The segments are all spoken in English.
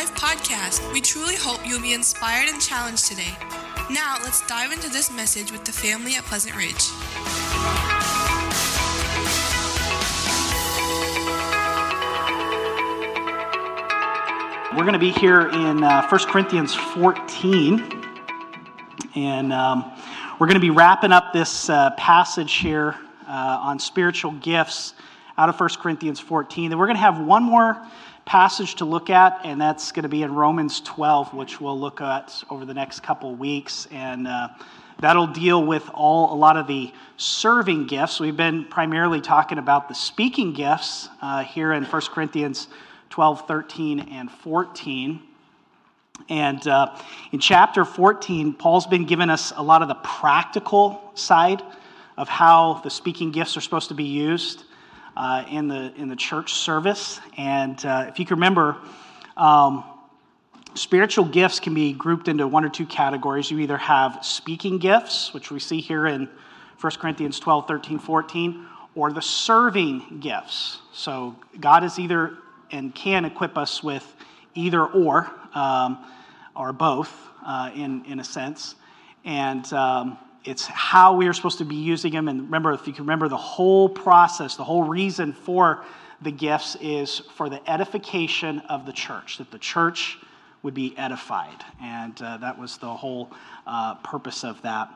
Life podcast. We truly hope you'll be inspired and challenged today. Now, let's dive into this message with the family at Pleasant Ridge. We're going to be here in uh, 1 Corinthians 14, and um, we're going to be wrapping up this uh, passage here uh, on spiritual gifts out of 1 Corinthians 14. Then we're going to have one more passage to look at, and that's going to be in Romans 12, which we'll look at over the next couple weeks. And uh, that'll deal with all a lot of the serving gifts. We've been primarily talking about the speaking gifts uh, here in 1 Corinthians 12, 13, and 14. And uh, in chapter 14, Paul's been giving us a lot of the practical side of how the speaking gifts are supposed to be used uh, in, the, in the church service. And uh, if you can remember, um, spiritual gifts can be grouped into one or two categories. You either have speaking gifts, which we see here in 1 Corinthians 12, 13, 14, or the serving gifts. So God is either and can equip us with either or, um, or both uh, in, in a sense. And um, it's how we are supposed to be using them. And remember, if you can remember, the whole process, the whole reason for the gifts is for the edification of the church, that the church would be edified. And uh, that was the whole uh, purpose of that.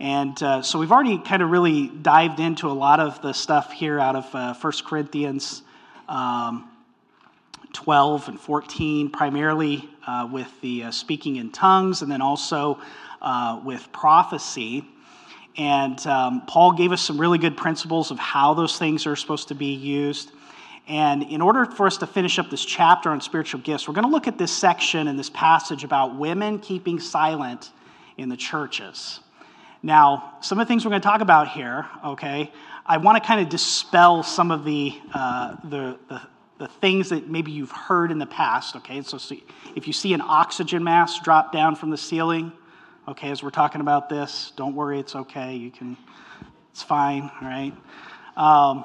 And uh, so we've already kind of really dived into a lot of the stuff here out of uh, 1 Corinthians. Um, 12 and 14, primarily uh, with the uh, speaking in tongues and then also uh, with prophecy. And um, Paul gave us some really good principles of how those things are supposed to be used. And in order for us to finish up this chapter on spiritual gifts, we're going to look at this section and this passage about women keeping silent in the churches. Now, some of the things we're going to talk about here, okay, I want to kind of dispel some of the, uh, the, the the things that maybe you've heard in the past, okay? So, so if you see an oxygen mask drop down from the ceiling, okay, as we're talking about this, don't worry, it's okay. You can, it's fine, right? Um,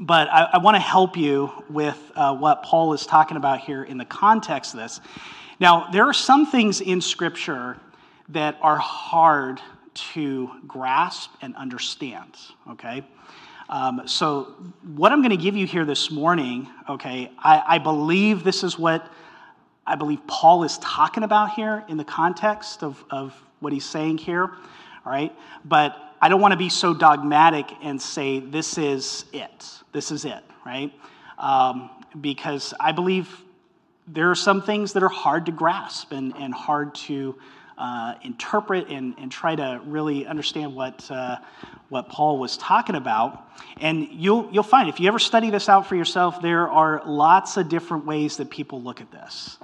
but I, I want to help you with uh, what Paul is talking about here in the context of this. Now, there are some things in Scripture that are hard to grasp and understand, okay? Um, so, what I'm going to give you here this morning, okay, I, I, believe this is what I believe Paul is talking about here in the context of, of what he's saying here, all right? But I don't want to be so dogmatic and say this is it, this is it, right? Um, because I believe there are some things that are hard to grasp and, and hard to uh, interpret and, and try to really understand what, uh, what Paul was talking about. And you'll, you'll find, if you ever study this out for yourself, there are lots of different ways that people look at this.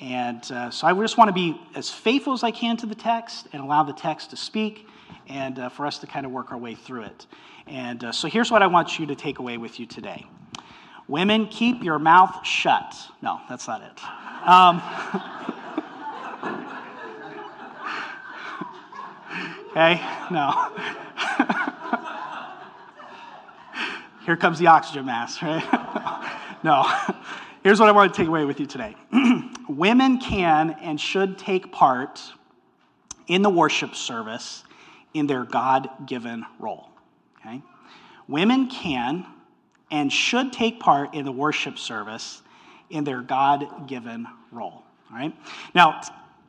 And uh, so I just want to be as faithful as I can to the text and allow the text to speak and uh, for us to kind of work our way through it. And uh, so here's what I want you to take away with you today Women, keep your mouth shut. No, that's not it. Um, Okay? No. Here comes the oxygen mask, right? no. Here's what I want to take away with you today Women can and should take part in the worship service in their God given role. Okay? Women can and should take part in the worship service in their God given role. All right? Now,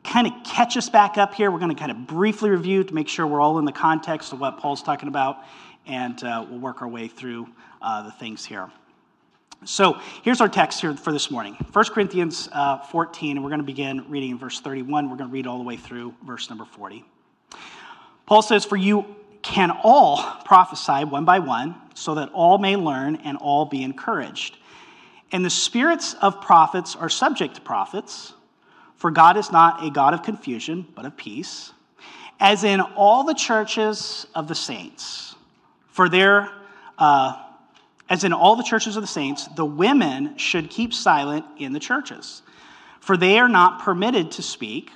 kind of catch us back up here. We're going to kind of briefly review to make sure we're all in the context of what Paul's talking about, and uh, we'll work our way through uh, the things here. So here's our text here for this morning 1 Corinthians uh, 14, and we're going to begin reading in verse 31. We're going to read all the way through verse number 40. Paul says, For you can all prophesy one by one, so that all may learn and all be encouraged. And the spirits of prophets are subject to prophets for God is not a God of confusion, but of peace, as in all the churches of the saints. For there, uh, as in all the churches of the saints, the women should keep silent in the churches, for they are not permitted to speak,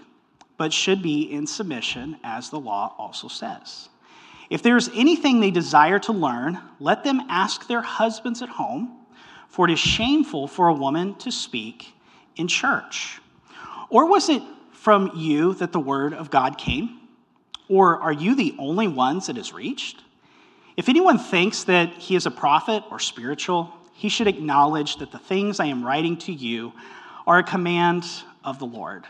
but should be in submission, as the law also says. If there is anything they desire to learn, let them ask their husbands at home, for it is shameful for a woman to speak in church? Or was it from you that the word of God came? Or are you the only ones it has reached? If anyone thinks that he is a prophet or spiritual, he should acknowledge that the things I am writing to you are a command of the Lord.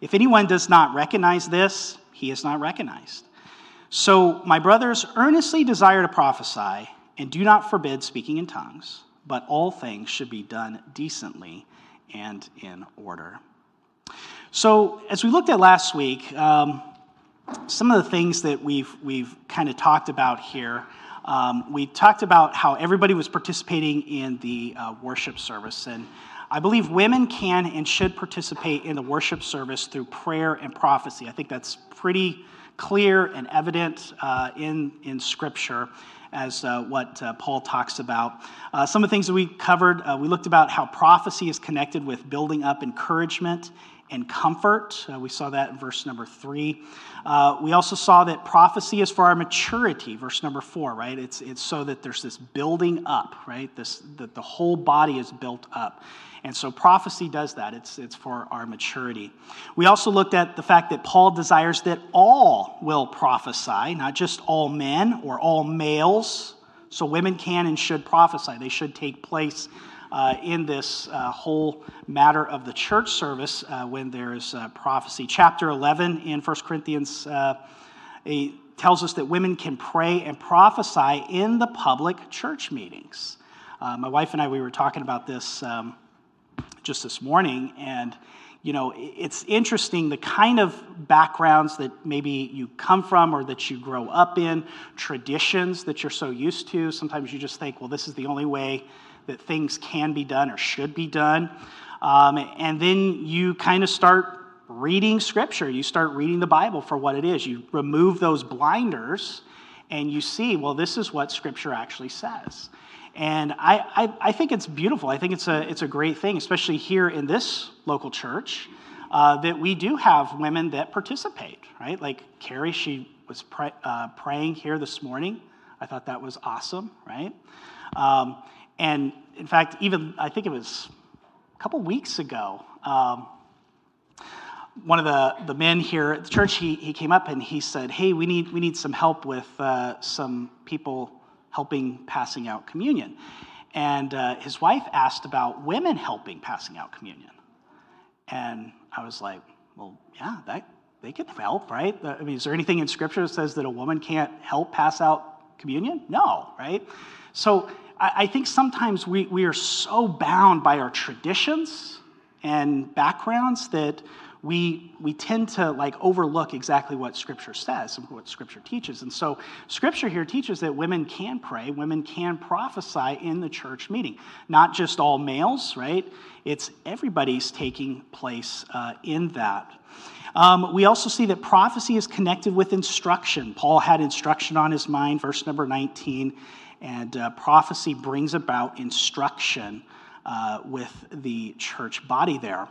If anyone does not recognize this, he is not recognized. So, my brothers, earnestly desire to prophesy, and do not forbid speaking in tongues, but all things should be done decently and in order. So, as we looked at last week, um, some of the things that we've, we've kind of talked about here um, we talked about how everybody was participating in the uh, worship service. And I believe women can and should participate in the worship service through prayer and prophecy. I think that's pretty clear and evident uh, in, in Scripture as uh, what uh, Paul talks about. Uh, some of the things that we covered, uh, we looked about how prophecy is connected with building up encouragement and comfort. Uh, we saw that in verse number three. Uh, we also saw that prophecy is for our maturity, verse number four, right? It's, it's so that there's this building up, right? This, that the whole body is built up. And so prophecy does that. It's, it's for our maturity. We also looked at the fact that Paul desires that all will prophesy, not just all men or all males. So women can and should prophesy. They should take place uh, in this uh, whole matter of the church service uh, when there's prophecy. Chapter 11 in 1 Corinthians uh, tells us that women can pray and prophesy in the public church meetings. Uh, my wife and I, we were talking about this um, just this morning, and you know, it's interesting the kind of backgrounds that maybe you come from or that you grow up in, traditions that you're so used to. Sometimes you just think, well, this is the only way that things can be done or should be done. Um, and then you kind of start reading Scripture. You start reading the Bible for what it is. You remove those blinders and you see, well, this is what Scripture actually says. And I, I, I think it's beautiful. I think it's a, it's a great thing, especially here in this local church, uh, that we do have women that participate, right? Like Carrie, she was pray, uh, praying here this morning. I thought that was awesome, right? Um, and in fact, even I think it was a couple weeks ago, um, one of the, the men here at the church, he, he came up and he said, Hey, we need, we need some help with uh, some people helping passing out communion. And uh, his wife asked about women helping passing out communion. And I was like, Well, yeah, that, they can help, right? I mean, is there anything in Scripture that says that a woman can't help pass out communion? No, right? So I, think sometimes we, we are so bound by our traditions and backgrounds that we, we tend to like overlook exactly what scripture says and what scripture teaches. And so scripture here teaches that women can pray women can prophesy in the church meeting. Not just all males right? It's everybody's taking place uh, in that. Um, we also see that prophecy is connected with instruction. Paul had instruction on his mind verse number 19 and uh, prophecy brings about instruction uh, with the church body there.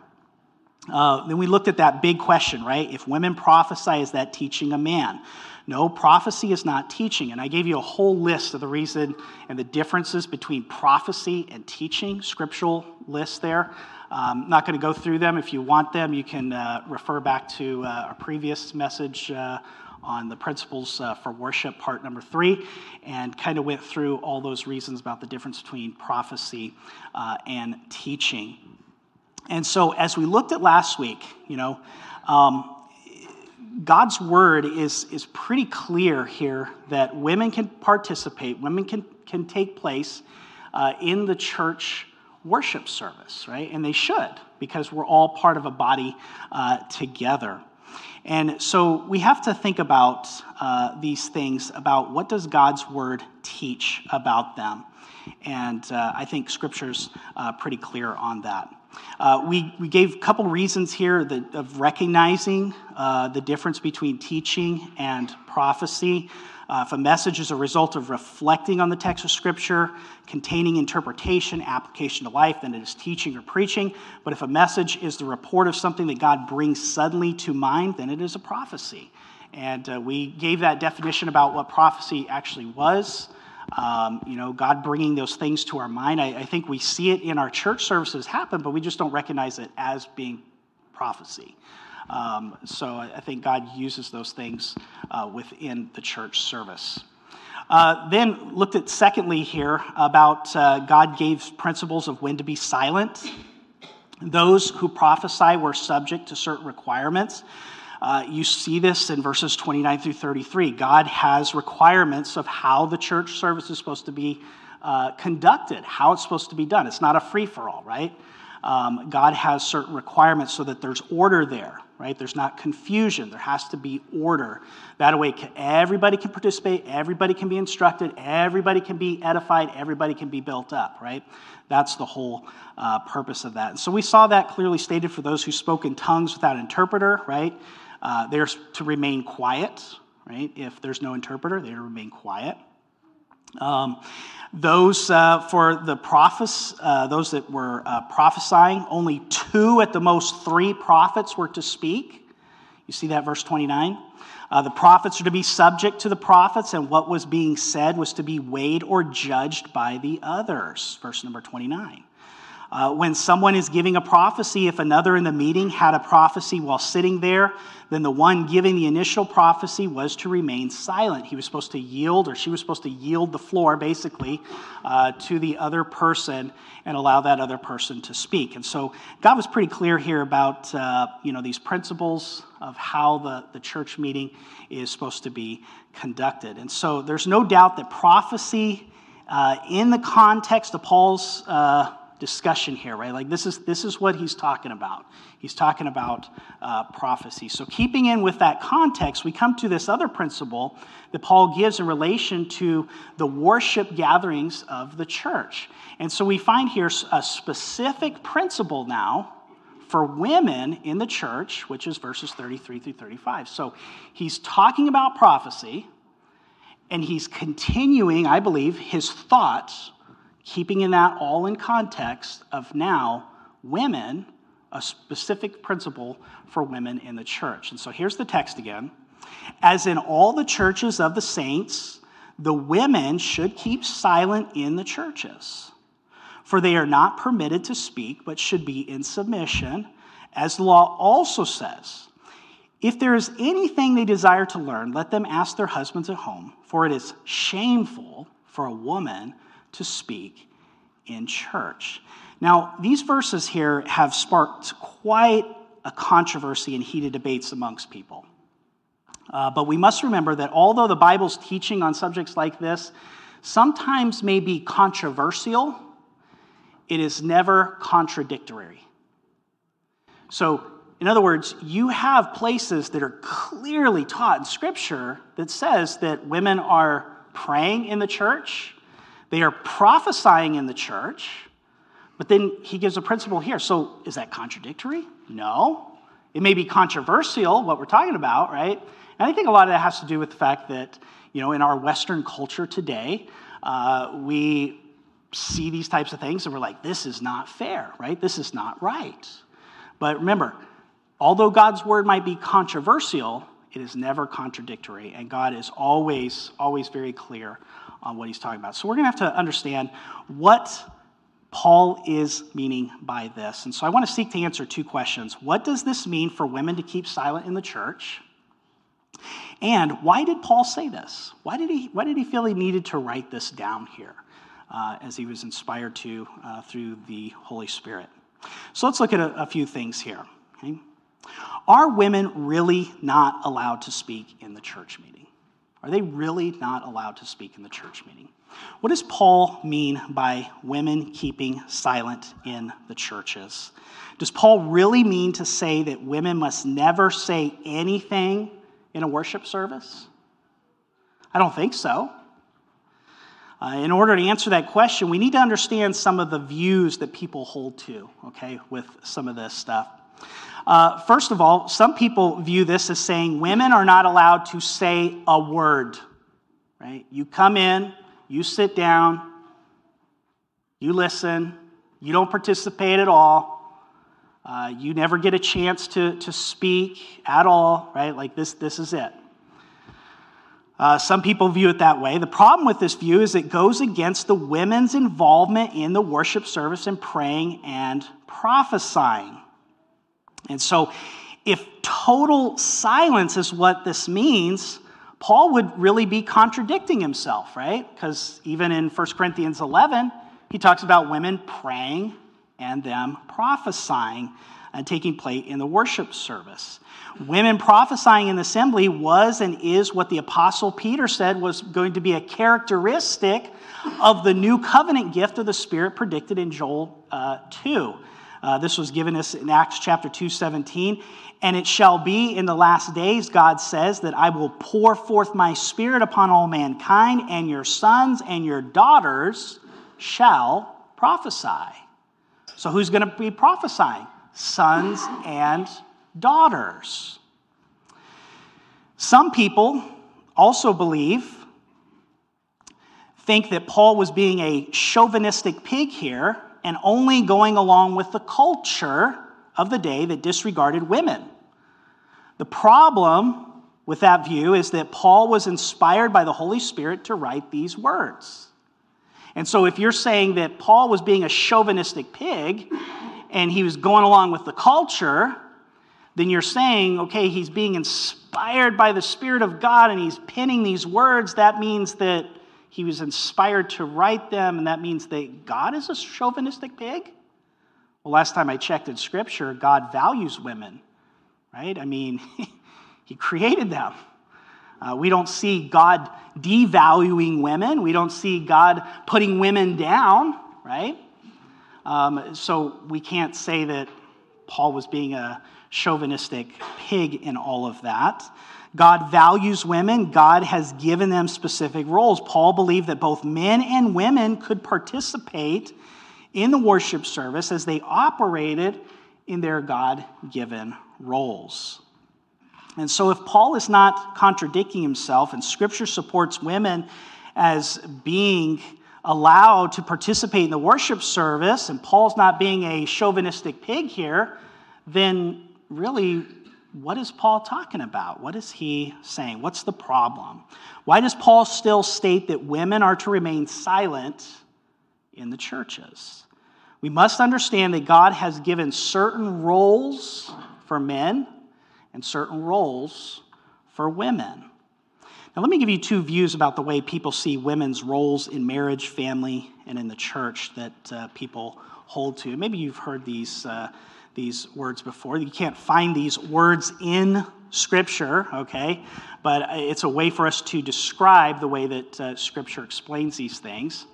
Uh, then we looked at that big question, right? If women prophesy, is that teaching a man? No, prophecy is not teaching. And I gave you a whole list of the reason and the differences between prophecy and teaching, scriptural list there. I'm um, not going to go through them. If you want them, you can uh, refer back to uh, our previous message uh, on the principles uh, for worship, part number three, and kind of went through all those reasons about the difference between prophecy uh, and teaching. And so, as we looked at last week, you know, um, God's word is, is pretty clear here that women can participate, women can, can take place uh, in the church worship service, right? And they should, because we're all part of a body uh, together. And so we have to think about uh, these things about what does God's word teach about them. And uh, I think Scripture's uh, pretty clear on that. Uh, we, we gave a couple reasons here that, of recognizing uh, the difference between teaching and prophecy. Uh, if a message is a result of reflecting on the text of Scripture, containing interpretation, application to life, then it is teaching or preaching. But if a message is the report of something that God brings suddenly to mind, then it is a prophecy. And uh, we gave that definition about what prophecy actually was Um, you know, God bringing those things to our mind. I, I think we see it in our church services happen, but we just don't recognize it as being prophecy. Um, so I think God uses those things uh, within the church service. Uh, then looked at secondly here about uh, God gave principles of when to be silent. Those who prophesy were subject to certain requirements. Uh, you see this in verses 29 through 33. God has requirements of how the church service is supposed to be uh, conducted, how it's supposed to be done. It's not a free for all, right? Um, God has certain requirements so that there's order there right? There's not confusion. There has to be order. That way, everybody can participate, everybody can be instructed, everybody can be edified, everybody can be built up, right? That's the whole uh, purpose of that. And so we saw that clearly stated for those who spoke in tongues without interpreter, right? Uh, they're to remain quiet, right? If there's no interpreter, they're to remain quiet. Um, those uh, for the prophets, uh, those that were uh, prophesying, only two at the most three prophets were to speak. You see that, verse 29? Uh, the prophets are to be subject to the prophets, and what was being said was to be weighed or judged by the others. Verse number 29. Uh, when someone is giving a prophecy, if another in the meeting had a prophecy while sitting there, then the one giving the initial prophecy was to remain silent. He was supposed to yield, or she was supposed to yield the floor, basically, uh, to the other person and allow that other person to speak. And so God was pretty clear here about uh, you know these principles of how the, the church meeting is supposed to be conducted. And so there's no doubt that prophecy, uh, in the context of Paul's uh, discussion here, right? Like this is this is what he's talking about. He's talking about uh, prophecy. So keeping in with that context, we come to this other principle that Paul gives in relation to the worship gatherings of the church. And so we find here a specific principle now for women in the church, which is verses 33 through 35. So he's talking about prophecy, and he's continuing, I believe, his thoughts keeping in that all in context of now women, a specific principle for women in the church. And so here's the text again. As in all the churches of the saints, the women should keep silent in the churches, for they are not permitted to speak, but should be in submission, as the law also says. If there is anything they desire to learn, let them ask their husbands at home, for it is shameful for a woman to speak in church. Now, these verses here have sparked quite a controversy and heated debates amongst people. Uh, but we must remember that although the Bible's teaching on subjects like this sometimes may be controversial, it is never contradictory. So, in other words, you have places that are clearly taught in Scripture that says that women are praying in the church, they are prophesying in the church, but then he gives a principle here. So is that contradictory? No. It may be controversial, what we're talking about, right? And I think a lot of that has to do with the fact that, you know, in our Western culture today, uh, we see these types of things and we're like, this is not fair, right? This is not right. But remember, although God's word might be controversial, it is never contradictory, and God is always, always very clear on what he's talking about. So we're going to have to understand what Paul is meaning by this. And so I want to seek to answer two questions. What does this mean for women to keep silent in the church? And why did Paul say this? Why did he, why did he feel he needed to write this down here uh, as he was inspired to uh, through the Holy Spirit? So let's look at a, a few things here. Okay? Are women really not allowed to speak in the church meeting? Are they really not allowed to speak in the church meeting? What does Paul mean by women keeping silent in the churches? Does Paul really mean to say that women must never say anything in a worship service? I don't think so. Uh, in order to answer that question, we need to understand some of the views that people hold to, okay, with some of this stuff. Uh, first of all, some people view this as saying women are not allowed to say a word. Right? You come in, you sit down, you listen, you don't participate at all. Uh, you never get a chance to, to speak at all, right? Like this, this is it. Uh, some people view it that way. The problem with this view is it goes against the women's involvement in the worship service and praying and prophesying. And so, if total silence is what this means, Paul would really be contradicting himself, right? Because even in 1 Corinthians 11, he talks about women praying and them prophesying and taking place in the worship service. Women prophesying in the assembly was and is what the Apostle Peter said was going to be a characteristic of the new covenant gift of the Spirit predicted in Joel uh, 2. Uh, this was given us in Acts chapter 2, 17. And it shall be in the last days, God says, that I will pour forth my spirit upon all mankind, and your sons and your daughters shall prophesy. So, who's going to be prophesying? Sons and daughters. Some people also believe, think that Paul was being a chauvinistic pig here and only going along with the culture of the day that disregarded women. The problem with that view is that Paul was inspired by the Holy Spirit to write these words. And so, if you're saying that Paul was being a chauvinistic pig and he was going along with the culture, then you're saying, okay, he's being inspired by the Spirit of God and he's penning these words. That means that he was inspired to write them, and that means that God is a chauvinistic pig? Well, last time I checked in Scripture, God values women, right? I mean, he created them. Uh, we don't see God devaluing women. We don't see God putting women down, right? Um, so we can't say that Paul was being a chauvinistic pig in all of that. God values women. God has given them specific roles. Paul believed that both men and women could participate in the worship service as they operated in their God given roles. And so, if Paul is not contradicting himself and scripture supports women as being allowed to participate in the worship service, and Paul's not being a chauvinistic pig here, then really what is Paul talking about? What is he saying? What's the problem? Why does Paul still state that women are to remain silent in the churches? We must understand that God has given certain roles for men and certain roles for women. Now, let me give you two views about the way people see women's roles in marriage, family, and in the church that uh, people hold to. Maybe you've heard these. Uh, these words before. You can't find these words in Scripture, okay? But it's a way for us to describe the way that uh, Scripture explains these things.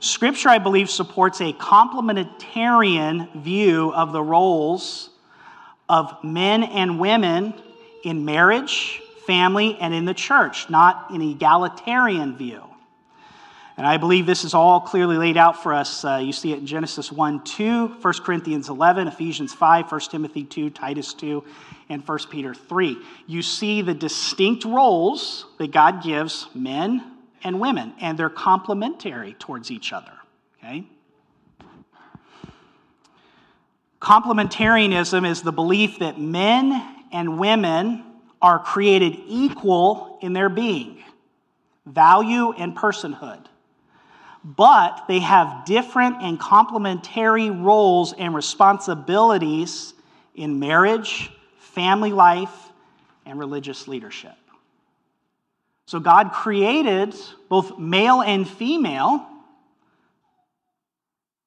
Scripture, I believe, supports a complementarian view of the roles of men and women in marriage, family, and in the church, not an egalitarian view. And I believe this is all clearly laid out for us. Uh, you see it in Genesis 1 2, 1 Corinthians 11, Ephesians 5, 1 Timothy 2, Titus 2, and 1 Peter 3. You see the distinct roles that God gives men and women, and they're complementary towards each other. Okay? Complementarianism is the belief that men and women are created equal in their being, value, and personhood but they have different and complementary roles and responsibilities in marriage, family life, and religious leadership. So God created both male and female,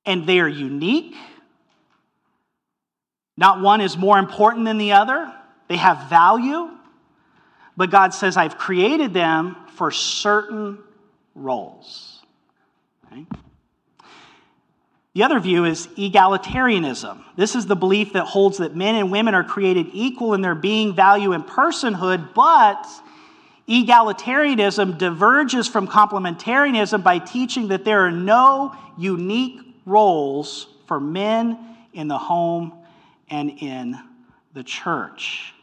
and they are unique. Not one is more important than the other, they have value. But God says, I've created them for certain roles. Okay? The other view is egalitarianism. This is the belief that holds that men and women are created equal in their being, value, and personhood, but egalitarianism diverges from complementarianism by teaching that there are no unique roles for men in the home and in the church.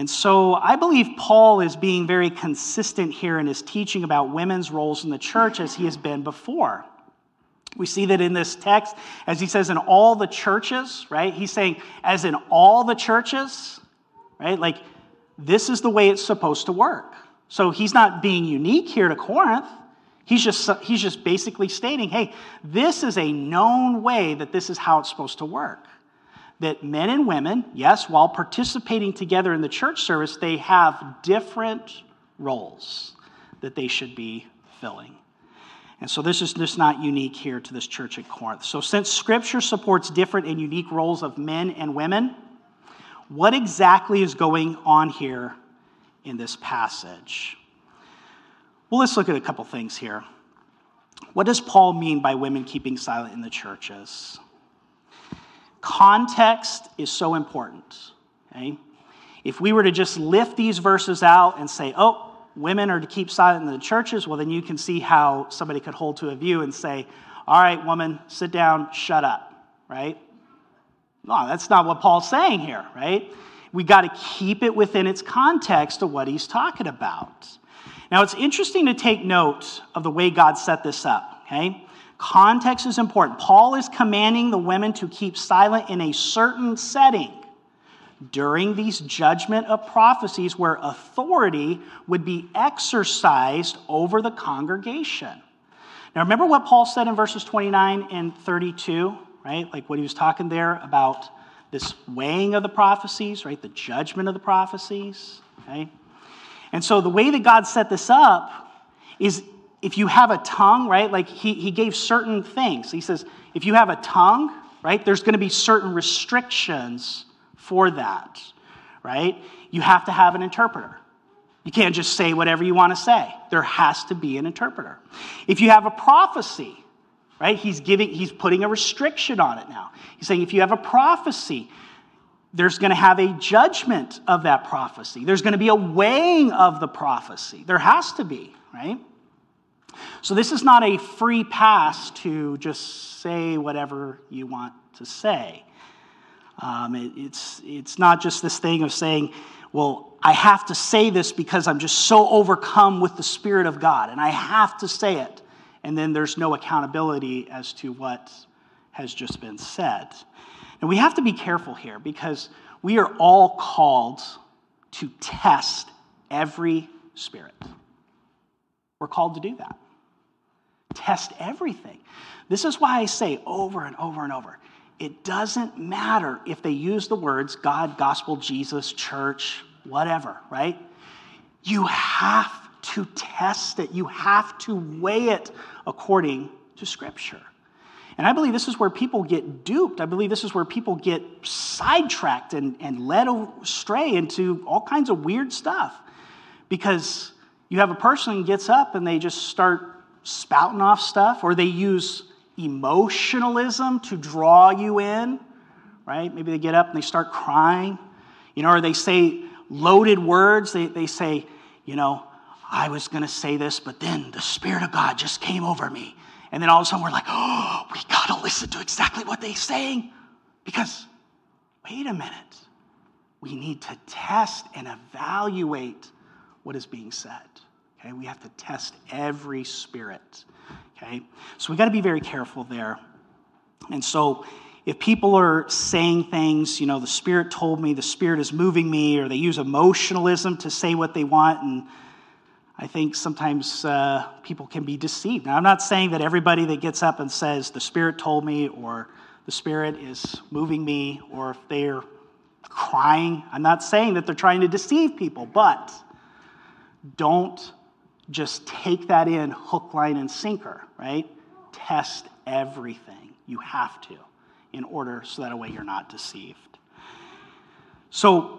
And so I believe Paul is being very consistent here in his teaching about women's roles in the church as he has been before. We see that in this text, as he says, in all the churches, right? He's saying, as in all the churches, right? Like, this is the way it's supposed to work. So he's not being unique here to Corinth. He's just, he's just basically stating, hey, this is a known way that this is how it's supposed to work. That men and women, yes, while participating together in the church service, they have different roles that they should be filling. And so this is just not unique here to this church at Corinth. So since scripture supports different and unique roles of men and women, what exactly is going on here in this passage? Well, let's look at a couple things here. What does Paul mean by women keeping silent in the churches? Context is so important. Okay? If we were to just lift these verses out and say, oh, women are to keep silent in the churches, well, then you can see how somebody could hold to a view and say, all right, woman, sit down, shut up, right? No, that's not what Paul's saying here, right? We got to keep it within its context of what he's talking about. Now, it's interesting to take note of the way God set this up, okay? Context is important. Paul is commanding the women to keep silent in a certain setting during these judgment of prophecies where authority would be exercised over the congregation. Now, remember what Paul said in verses 29 and 32, right? Like what he was talking there about this weighing of the prophecies, right? The judgment of the prophecies, okay? And so the way that God set this up is if you have a tongue, right? Like he, he gave certain things. He says, if you have a tongue, right, there's going to be certain restrictions for that, right? You have to have an interpreter. You can't just say whatever you want to say. There has to be an interpreter. If you have a prophecy, right, he's giving he's putting a restriction on it now. He's saying if you have a prophecy, there's going to have a judgment of that prophecy. There's going to be a weighing of the prophecy. There has to be, right? So this is not a free pass to just say whatever you want to say. Um, it, it's, it's not just this thing of saying, well, I have to say this because I'm just so overcome with the Spirit of God, and I have to say it. And then there's no accountability as to what has just been said. And we have to be careful here because we are all called to test every spirit. We're called to do that. Test everything. This is why I say over and over and over it doesn't matter if they use the words God, gospel, Jesus, church, whatever, right? You have to test it, you have to weigh it according to Scripture. And I believe this is where people get duped. I believe this is where people get sidetracked and, and led astray into all kinds of weird stuff. Because you have a person gets up and they just start spouting off stuff, or they use emotionalism to draw you in, right? Maybe they get up and they start crying, you know, or they say loaded words. They, they say, you know, I was going to say this, but then the Spirit of God just came over me and then all of a sudden we're like, oh, we got to listen to exactly what they're saying. Because, wait a minute, we need to test and evaluate what is being said. Okay, we have to test every spirit. Okay, so we got to be very careful there. And so, if people are saying things, you know, the Spirit told me, the Spirit is moving me, or they use emotionalism to say what they want, and I think sometimes uh, people can be deceived. Now, I'm not saying that everybody that gets up and says, the Spirit told me, or the Spirit is moving me, or if they're crying, I'm not saying that they're trying to deceive people, but don't just take that in hook, line, and sinker, right? Test everything. You have to in order so that way you're not deceived. So,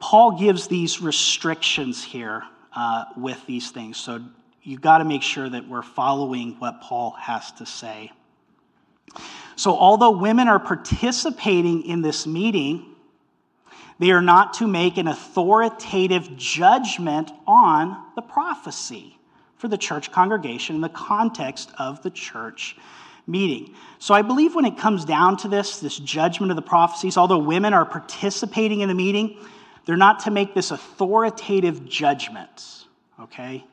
Paul gives these restrictions here uh, with these things. So you've got to make sure that we're following what Paul has to say. So, although women are participating in this meeting, they are not to make an authoritative judgment on the prophecy for the church congregation in the context of the church meeting. So I believe when it comes down to this, this judgment of the prophecies, although women are participating in the meeting, they're not to make this authoritative judgment, okay?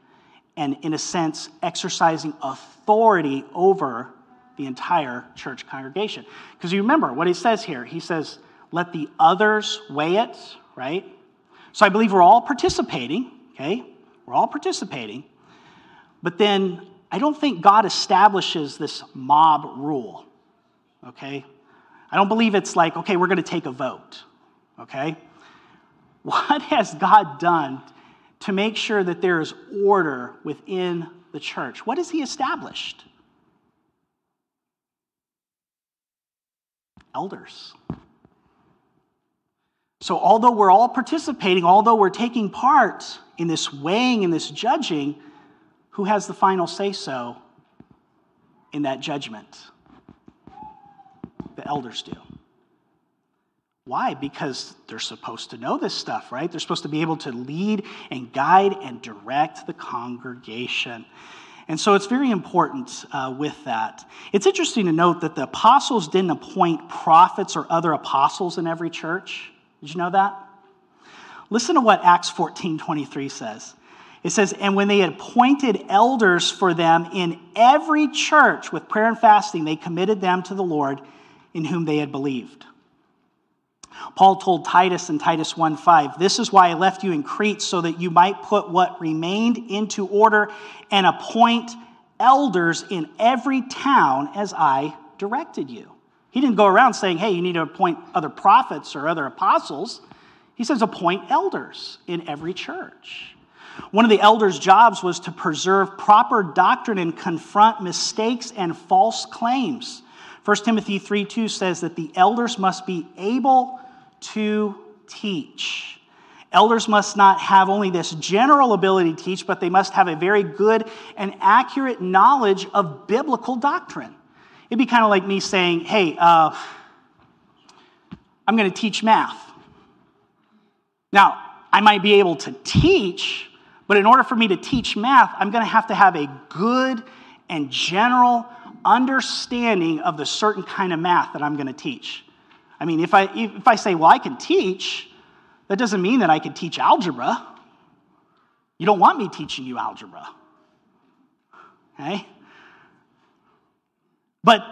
And in a sense, exercising authority over the entire church congregation. Because you remember what he says here. He says, let the others weigh it, right? So I believe we're all participating, okay? We're all participating. But then I don't think God establishes this mob rule. Okay? I don't believe it's like, okay, we're going to take a vote. Okay? What has God done to make sure that there is order within the church? What has He established? Elders. So, although we're all participating, although we're taking part in this weighing and this judging, who has the final say so in that judgment? The elders do. Why? Because they're supposed to know this stuff, right? They're supposed to be able to lead and guide and direct the congregation. And so it's very important uh, with that. It's interesting to note that the apostles didn't appoint prophets or other apostles in every church. Did you know that? Listen to what Acts 14 23 says. It says, And when they had appointed elders for them in every church with prayer and fasting, they committed them to the Lord in whom they had believed. Paul told Titus in Titus 1:5, "This is why I left you in Crete so that you might put what remained into order and appoint elders in every town as I directed you." He didn't go around saying, "Hey, you need to appoint other prophets or other apostles." He says, "Appoint elders in every church." One of the elders' jobs was to preserve proper doctrine and confront mistakes and false claims. 1 Timothy 3 2 says that the elders must be able to teach. Elders must not have only this general ability to teach, but they must have a very good and accurate knowledge of biblical doctrine. It'd be kind of like me saying, hey, uh, I'm going to teach math. Now, I might be able to teach, but in order for me to teach math, I'm going to have to have a good and general understanding of the certain kind of math that I'm going to teach. I mean, if I, if I say, well, I can teach, that doesn't mean that I can teach algebra. You don't want me teaching you algebra. Okay? But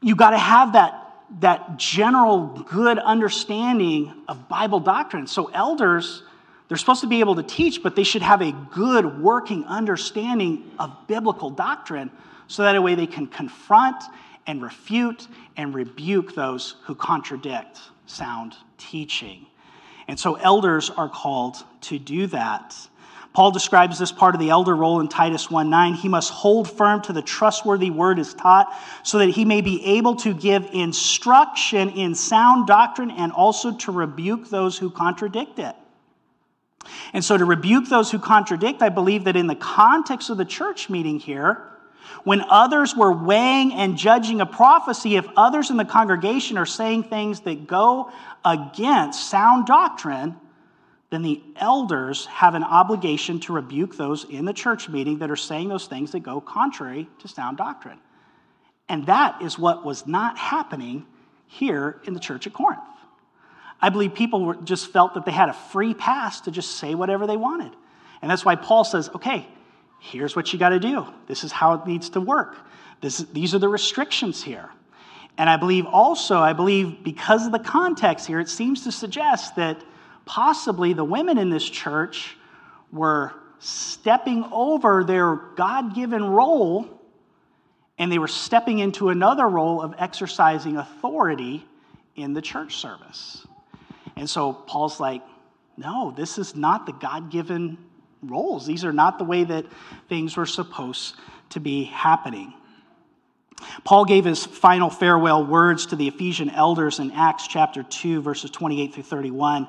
you got to have that, that general good understanding of Bible doctrine. So, elders, they're supposed to be able to teach, but they should have a good working understanding of biblical doctrine so that a way they can confront and refute and rebuke those who contradict sound teaching. And so elders are called to do that. Paul describes this part of the elder role in Titus 1 9. He must hold firm to the trustworthy word is taught so that he may be able to give instruction in sound doctrine and also to rebuke those who contradict it. And so, to rebuke those who contradict, I believe that in the context of the church meeting here, when others were weighing and judging a prophecy, if others in the congregation are saying things that go against sound doctrine, then the elders have an obligation to rebuke those in the church meeting that are saying those things that go contrary to sound doctrine. And that is what was not happening here in the church at Corinth. I believe people just felt that they had a free pass to just say whatever they wanted. And that's why Paul says, okay, here's what you got to do. This is how it needs to work. This, these are the restrictions here. And I believe also, I believe because of the context here, it seems to suggest that possibly the women in this church were stepping over their God given role and they were stepping into another role of exercising authority in the church service. And so Paul's like, no, this is not the God given roles. These are not the way that things were supposed to be happening. Paul gave his final farewell words to the Ephesian elders in Acts chapter 2, verses 28 through 31.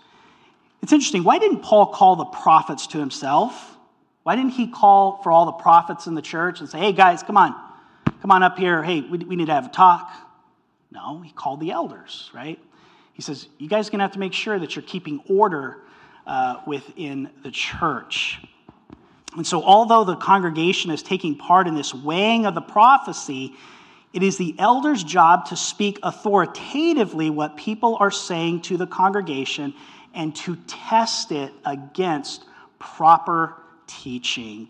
It's interesting. Why didn't Paul call the prophets to himself? Why didn't he call for all the prophets in the church and say, hey, guys, come on, come on up here. Hey, we, we need to have a talk? No, he called the elders, right? He says, You guys are going to have to make sure that you're keeping order uh, within the church. And so, although the congregation is taking part in this weighing of the prophecy, it is the elder's job to speak authoritatively what people are saying to the congregation and to test it against proper teaching.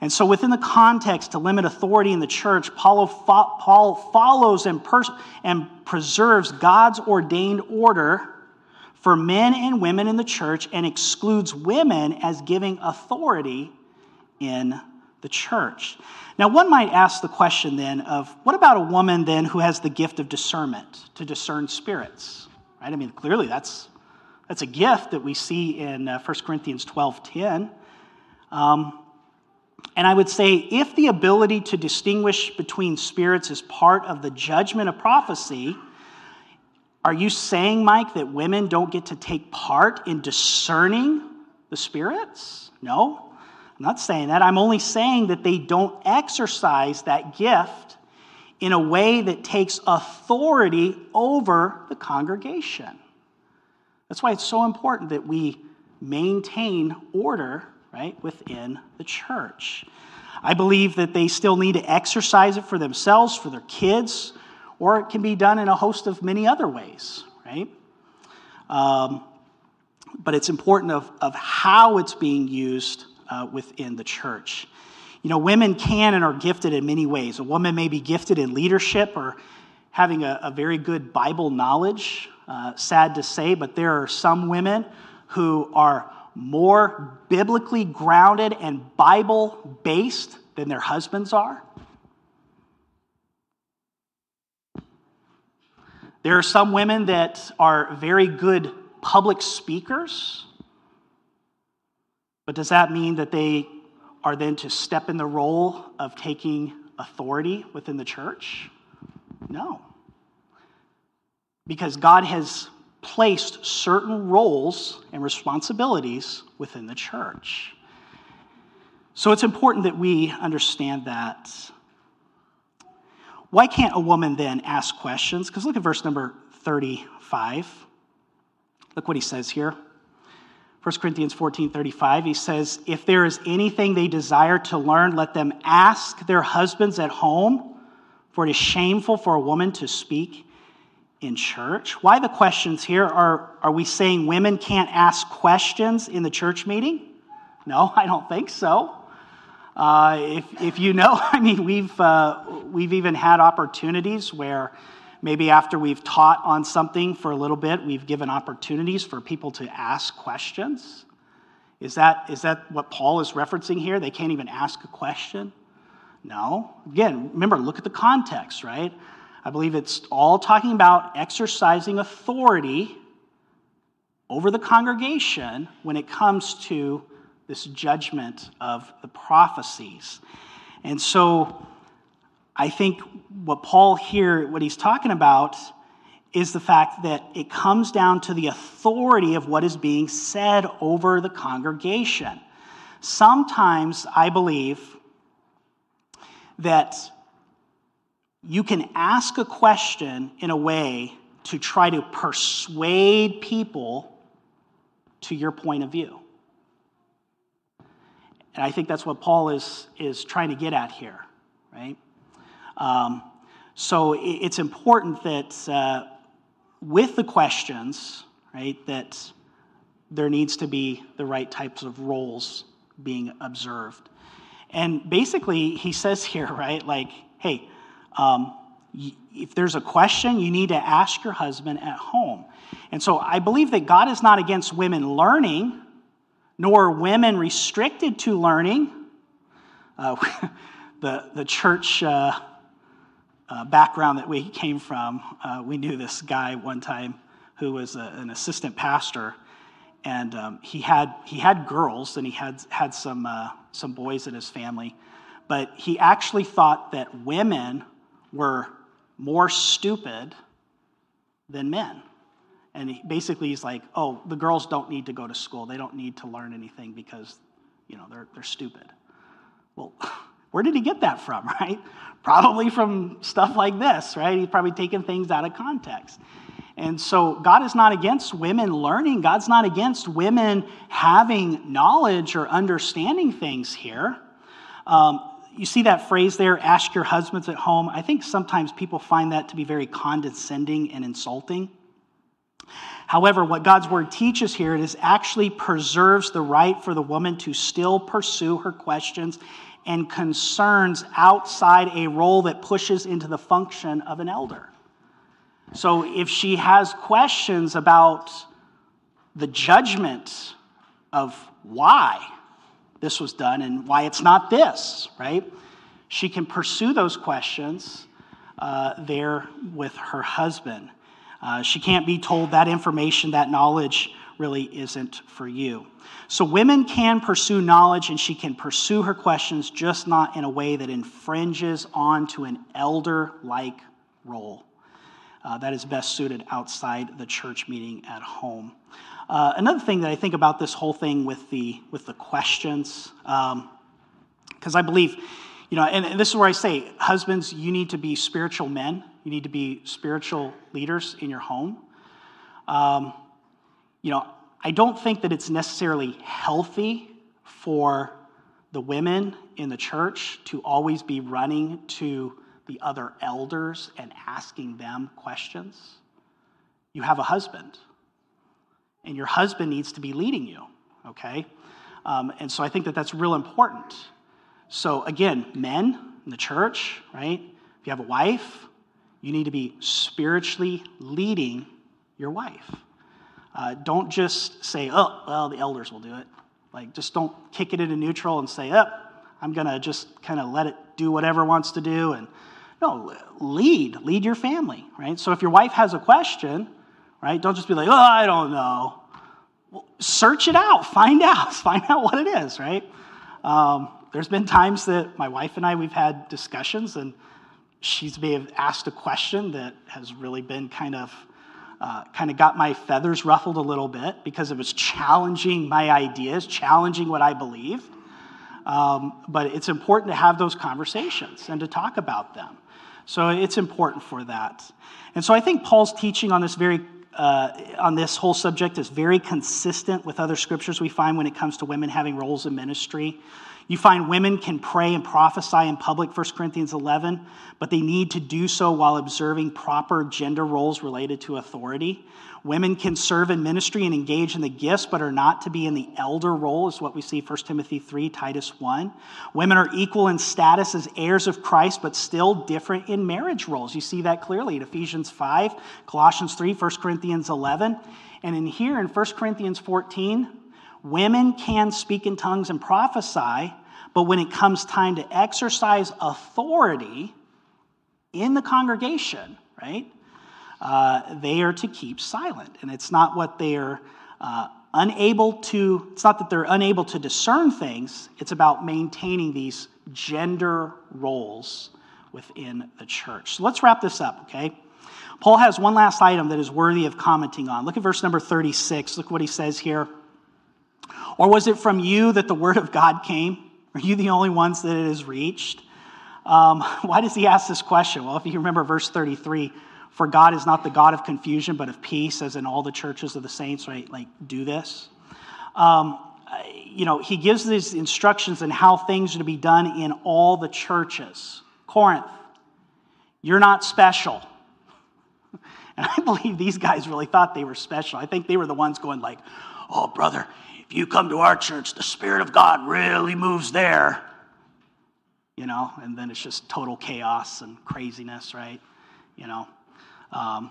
And so, within the context to limit authority in the church, Paul, follows and, pers- and preserves God's ordained order for men and women in the church and excludes women as giving authority in the church. Now, one might ask the question then of what about a woman then who has the gift of discernment to discern spirits? Right? I mean, clearly that's, that's a gift that we see in uh, 1 Corinthians 12 10. Um, and I would say if the ability to distinguish between spirits is part of the judgment of prophecy, are you saying, Mike, that women don't get to take part in discerning the spirits? No, I'm not saying that. I'm only saying that they don't exercise that gift in a way that takes authority over the congregation. That's why it's so important that we maintain order right, within the church. I believe that they still need to exercise it for themselves, for their kids, or it can be done in a host of many other ways, right? Um, but it's important of, of how it's being used uh, within the church. You know, women can and are gifted in many ways. A woman may be gifted in leadership or having a, a very good Bible knowledge. Uh, sad to say, but there are some women who are more biblically grounded and Bible based than their husbands are. There are some women that are very good public speakers, but does that mean that they are then to step in the role of taking authority within the church? No. Because God has placed certain roles and responsibilities within the church. So it's important that we understand that. Why can't a woman then ask questions? Because look at verse number 35. Look what he says here. 1 Corinthians 14 35, he says, If there is anything they desire to learn, let them ask their husbands at home, for it is shameful for a woman to speak in church. Why the questions here? Are, are we saying women can't ask questions in the church meeting? No, I don't think so. Uh, if, if you know, I mean, we've, uh, we've even had opportunities where maybe after we've taught on something for a little bit, we've given opportunities for people to ask questions. Is that, is that what Paul is referencing here? They can't even ask a question? No. Again, remember, look at the context, right? I believe it's all talking about exercising authority over the congregation when it comes to this judgment of the prophecies. And so I think what Paul here, what he's talking about, is the fact that it comes down to the authority of what is being said over the congregation. Sometimes I believe that you can ask a question in a way to try to persuade people to your point of view. And I think that's what Paul is, is trying to get at here, right? Um, so it's important that uh, with the questions, right, that there needs to be the right types of roles being observed. And basically, he says here, right, like, hey, um, if there's a question, you need to ask your husband at home. And so I believe that God is not against women learning, nor women restricted to learning. Uh, the, the church uh, uh, background that we came from, uh, we knew this guy one time who was a, an assistant pastor. And um, he, had, he had girls and he had, had some, uh, some boys in his family. But he actually thought that women were more stupid than men. And he, basically, he's like, oh, the girls don't need to go to school. They don't need to learn anything because, you know, they're, they're stupid. Well, where did he get that from, right? Probably from stuff like this, right? He's probably taken things out of context. And so God is not against women learning. God's not against women having knowledge or understanding things here. Um, you see that phrase there, ask your husbands at home. I think sometimes people find that to be very condescending and insulting. However, what God's word teaches here is actually preserves the right for the woman to still pursue her questions and concerns outside a role that pushes into the function of an elder. So if she has questions about the judgment of why this was done and why it's not this, right? She can pursue those questions uh, there with her husband. Uh, she can't be told that information, that knowledge really isn't for you. So, women can pursue knowledge and she can pursue her questions, just not in a way that infringes onto an elder like role. Uh, that is best suited outside the church meeting at home. Uh, another thing that I think about this whole thing with the with the questions, because um, I believe, you know, and, and this is where I say, husbands, you need to be spiritual men. You need to be spiritual leaders in your home. Um, you know, I don't think that it's necessarily healthy for the women in the church to always be running to the other elders and asking them questions. You have a husband, and your husband needs to be leading you, okay? Um, and so I think that that's real important. So, again, men in the church, right? If you have a wife, you need to be spiritually leading your wife. Uh, don't just say, oh, well, the elders will do it. Like, just don't kick it into neutral and say, oh, I'm going to just kind of let it do whatever it wants to do. And no, lead, lead your family, right? So if your wife has a question, right, don't just be like, oh, I don't know. Well, search it out, find out, find out what it is, right? Um, there's been times that my wife and I, we've had discussions, and she's may have asked a question that has really been kind of uh, kind of got my feathers ruffled a little bit because it was challenging my ideas, challenging what I believe. Um, but it's important to have those conversations and to talk about them. So it's important for that. And so I think Paul's teaching on this very uh, on this whole subject is very consistent with other scriptures we find when it comes to women having roles in ministry. You find women can pray and prophesy in public, 1 Corinthians 11, but they need to do so while observing proper gender roles related to authority. Women can serve in ministry and engage in the gifts, but are not to be in the elder role, is what we see 1 Timothy 3, Titus 1. Women are equal in status as heirs of Christ, but still different in marriage roles. You see that clearly in Ephesians 5, Colossians 3, 1 Corinthians 11. And in here in 1 Corinthians 14, Women can speak in tongues and prophesy, but when it comes time to exercise authority in the congregation, right, uh, they are to keep silent. And it's not what they are uh, unable to, it's not that they're unable to discern things, it's about maintaining these gender roles within the church. So let's wrap this up, okay? Paul has one last item that is worthy of commenting on. Look at verse number 36. Look what he says here. Or was it from you that the word of God came? Are you the only ones that it has reached? Um, why does he ask this question? Well, if you remember verse 33, for God is not the God of confusion, but of peace, as in all the churches of the saints, right? Like, do this. Um, you know, he gives these instructions on how things are to be done in all the churches. Corinth, you're not special. And I believe these guys really thought they were special. I think they were the ones going like, oh, brother, if you come to our church, the Spirit of God really moves there. You know, and then it's just total chaos and craziness, right? You know, um,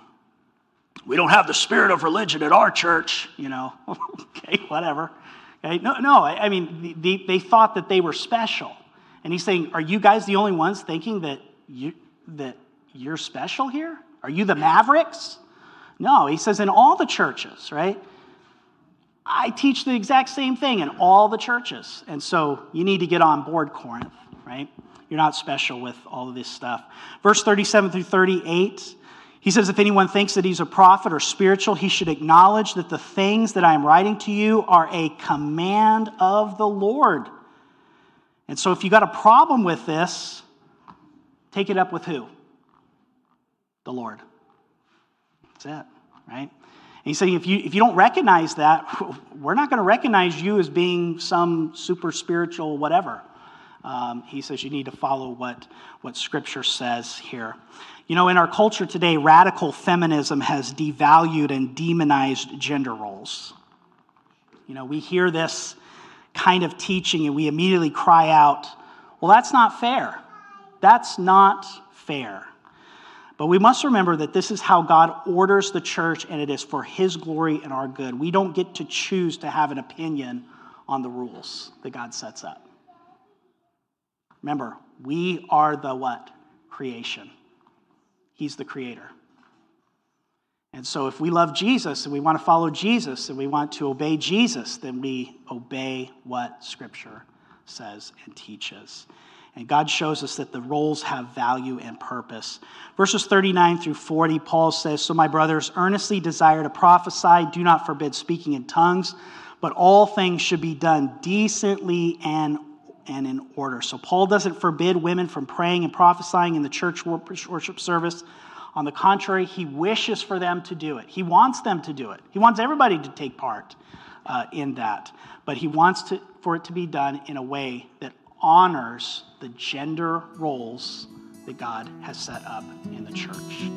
we don't have the spirit of religion at our church, you know. okay, whatever. Okay, no, no, I, I mean, they, they thought that they were special. And he's saying, Are you guys the only ones thinking that, you, that you're special here? Are you the mavericks? No, he says in all the churches, right? I teach the exact same thing in all the churches. And so you need to get on board, Corinth, right? You're not special with all of this stuff. Verse 37 through 38, he says, If anyone thinks that he's a prophet or spiritual, he should acknowledge that the things that I am writing to you are a command of the Lord. And so if you got a problem with this, take it up with who? The Lord. That's it. right? He's saying if you, if you don't recognize that, we're not going to recognize you as being some super spiritual whatever. Um, he says you need to follow what, what Scripture says here. You know, in our culture today, radical feminism has devalued and demonized gender roles. You know, we hear this kind of teaching and we immediately cry out, well, that's not fair. That's not fair. But we must remember that this is how God orders the church, and it is for His glory and our good. We don't get to choose to have an opinion on the rules that God sets up. Remember, we are the what? Creation. He's the creator. And so, if we love Jesus and we want to follow Jesus and we want to obey Jesus, then we obey what Scripture says and teaches. And God shows us that the roles have value and purpose. Verses 39 through 40, Paul says, So, my brothers, earnestly desire to prophesy. Do not forbid speaking in tongues, but all things should be done decently and and in order. So, Paul doesn't forbid women from praying and prophesying in the church worship service. On the contrary, he wishes for them to do it. He wants them to do it. He wants everybody to take part uh, in that. But he wants to, for it to be done in a way that honors the gender roles that God has set up in the church.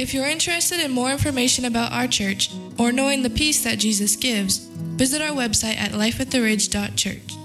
If you're interested in more information about our church or knowing the peace that Jesus gives, visit our website at lifeattheridge.church.